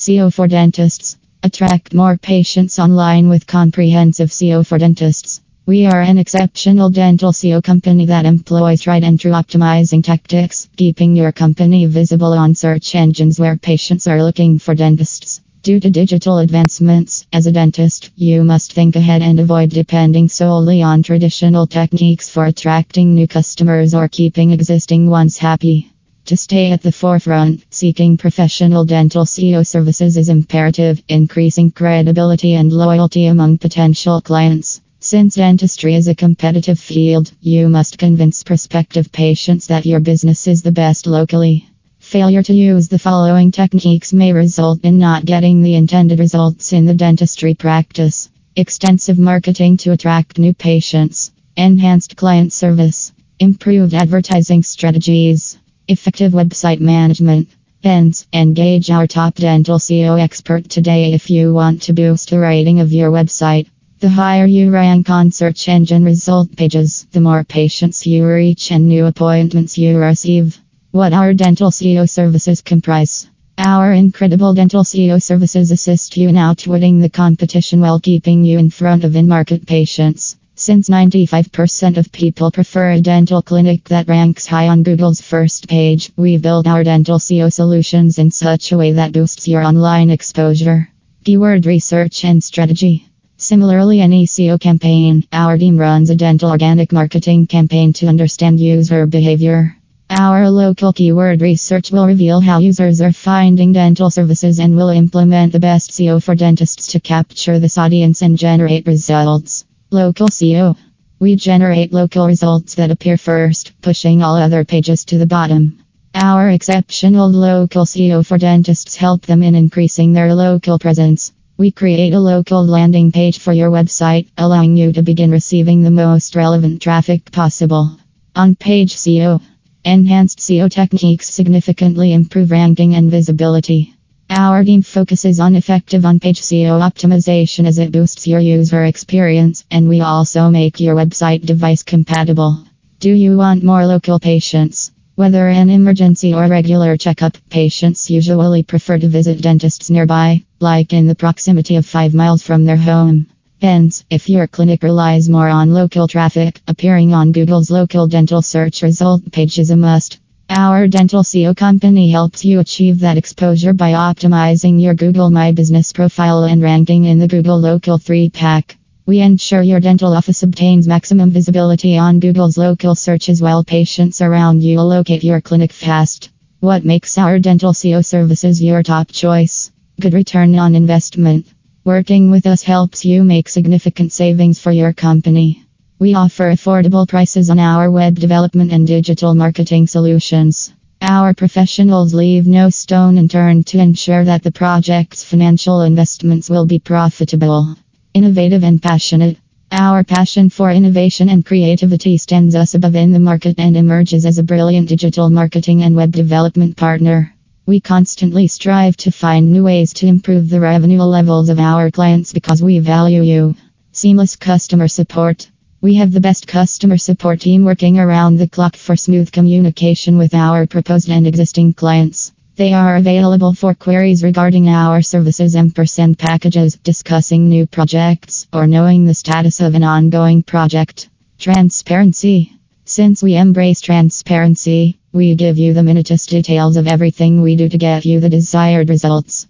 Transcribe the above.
SEO for dentists. Attract more patients online with comprehensive SEO for dentists. We are an exceptional dental SEO company that employs tried and true optimizing tactics, keeping your company visible on search engines where patients are looking for dentists. Due to digital advancements, as a dentist, you must think ahead and avoid depending solely on traditional techniques for attracting new customers or keeping existing ones happy. To stay at the forefront, seeking professional dental SEO services is imperative, increasing credibility and loyalty among potential clients. Since dentistry is a competitive field, you must convince prospective patients that your business is the best locally. Failure to use the following techniques may result in not getting the intended results in the dentistry practice. Extensive marketing to attract new patients, enhanced client service, improved advertising strategies. Effective website management. Hence, engage our top dental SEO expert today if you want to boost the rating of your website. The higher you rank on search engine result pages, the more patients you reach and new appointments you receive. What our dental SEO services comprise? Our incredible dental SEO services assist you in outwitting the competition while keeping you in front of in market patients. Since 95% of people prefer a dental clinic that ranks high on Google's first page, we build our dental SEO solutions in such a way that boosts your online exposure. Keyword research and strategy. Similarly, any SEO campaign, our team runs a dental organic marketing campaign to understand user behavior. Our local keyword research will reveal how users are finding dental services and will implement the best SEO for dentists to capture this audience and generate results. Local SEO. We generate local results that appear first, pushing all other pages to the bottom. Our exceptional local SEO for dentists help them in increasing their local presence. We create a local landing page for your website, allowing you to begin receiving the most relevant traffic possible. On page SEO. Enhanced SEO techniques significantly improve ranking and visibility. Our team focuses on effective on page SEO optimization as it boosts your user experience, and we also make your website device compatible. Do you want more local patients? Whether an emergency or regular checkup, patients usually prefer to visit dentists nearby, like in the proximity of 5 miles from their home. Hence, if your clinic relies more on local traffic, appearing on Google's local dental search result page is a must. Our dental SEO company helps you achieve that exposure by optimizing your Google My Business profile and ranking in the Google Local 3 pack. We ensure your dental office obtains maximum visibility on Google's local searches while patients around you locate your clinic fast. What makes our dental SEO services your top choice? Good return on investment. Working with us helps you make significant savings for your company. We offer affordable prices on our web development and digital marketing solutions. Our professionals leave no stone unturned to ensure that the project's financial investments will be profitable. Innovative and passionate. Our passion for innovation and creativity stands us above in the market and emerges as a brilliant digital marketing and web development partner. We constantly strive to find new ways to improve the revenue levels of our clients because we value you. Seamless customer support. We have the best customer support team working around the clock for smooth communication with our proposed and existing clients. They are available for queries regarding our services and percent packages, discussing new projects, or knowing the status of an ongoing project. Transparency. Since we embrace transparency, we give you the minutest details of everything we do to get you the desired results.